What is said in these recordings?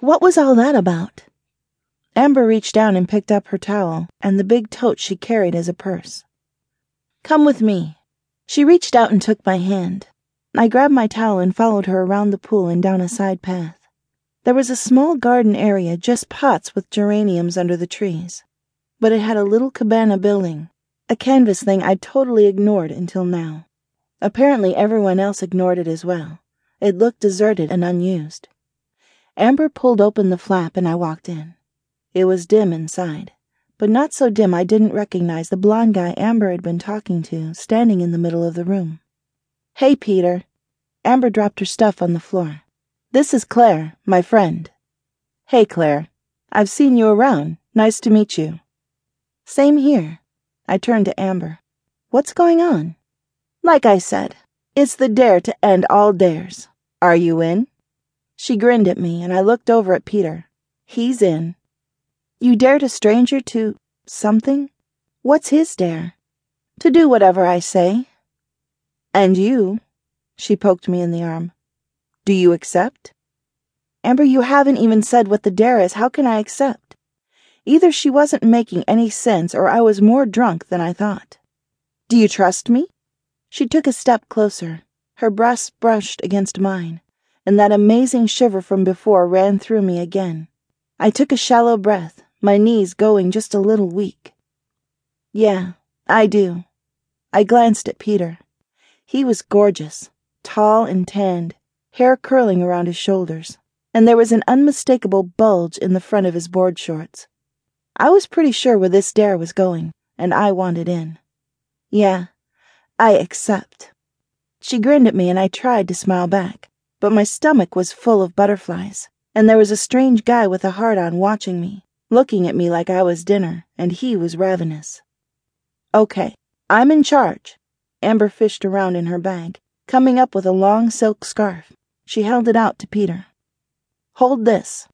What was all that about? Amber reached down and picked up her towel and the big tote she carried as a purse. Come with me. She reached out and took my hand. I grabbed my towel and followed her around the pool and down a side path. There was a small garden area, just pots with geraniums under the trees. But it had a little cabana building, a canvas thing I'd totally ignored until now. Apparently everyone else ignored it as well. It looked deserted and unused. Amber pulled open the flap and I walked in. It was dim inside, but not so dim I didn't recognize the blond guy Amber had been talking to standing in the middle of the room. Hey, Peter. Amber dropped her stuff on the floor. This is Claire, my friend. Hey, Claire. I've seen you around. Nice to meet you. Same here. I turned to Amber. What's going on? Like I said, it's the dare to end all dares. Are you in? She grinned at me, and I looked over at Peter. He's in. You dared a stranger to something? What's his dare? To do whatever I say. And you, she poked me in the arm. Do you accept? Amber, you haven't even said what the dare is. How can I accept? Either she wasn't making any sense or I was more drunk than I thought. Do you trust me? She took a step closer. Her breast brushed against mine, and that amazing shiver from before ran through me again. I took a shallow breath, my knees going just a little weak. Yeah, I do. I glanced at Peter. He was gorgeous, tall and tanned, hair curling around his shoulders, and there was an unmistakable bulge in the front of his board shorts. I was pretty sure where this dare was going, and I wanted in. Yeah, I accept. She grinned at me, and I tried to smile back, but my stomach was full of butterflies, and there was a strange guy with a heart on watching me looking at me like I was dinner, and he was ravenous. Okay, I'm in charge. Amber fished around in her bag, coming up with a long silk scarf. She held it out to Peter. Hold this.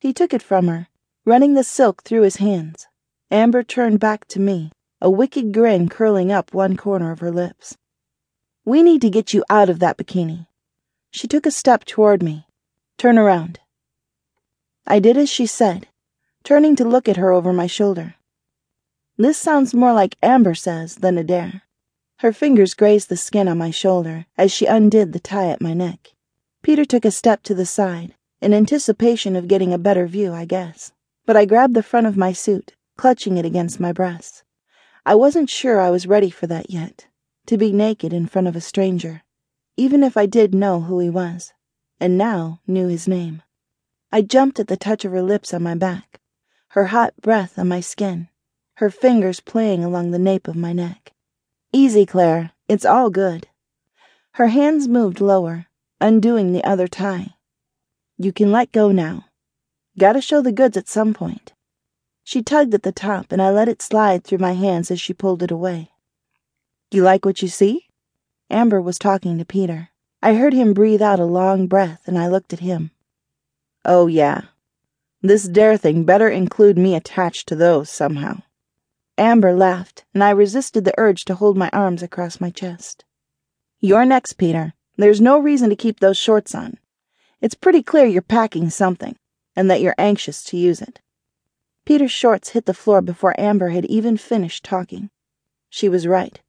He took it from her, running the silk through his hands. Amber turned back to me, a wicked grin curling up one corner of her lips. We need to get you out of that bikini. She took a step toward me. Turn around. I did as she said, turning to look at her over my shoulder. This sounds more like Amber says than a dare. Her fingers grazed the skin on my shoulder as she undid the tie at my neck. Peter took a step to the side, in anticipation of getting a better view, I guess. But I grabbed the front of my suit, clutching it against my breast. I wasn't sure I was ready for that yet, to be naked in front of a stranger, even if I did know who he was, and now knew his name. I jumped at the touch of her lips on my back, her hot breath on my skin, her fingers playing along the nape of my neck. Easy, Claire. It's all good. Her hands moved lower, undoing the other tie. You can let go now. Gotta show the goods at some point. She tugged at the top, and I let it slide through my hands as she pulled it away. You like what you see? Amber was talking to Peter. I heard him breathe out a long breath, and I looked at him. Oh, yeah, this dare thing better include me attached to those somehow. Amber laughed, and I resisted the urge to hold my arms across my chest. You're next, Peter. There's no reason to keep those shorts on. It's pretty clear you're packing something, and that you're anxious to use it. Peter's shorts hit the floor before Amber had even finished talking. She was right.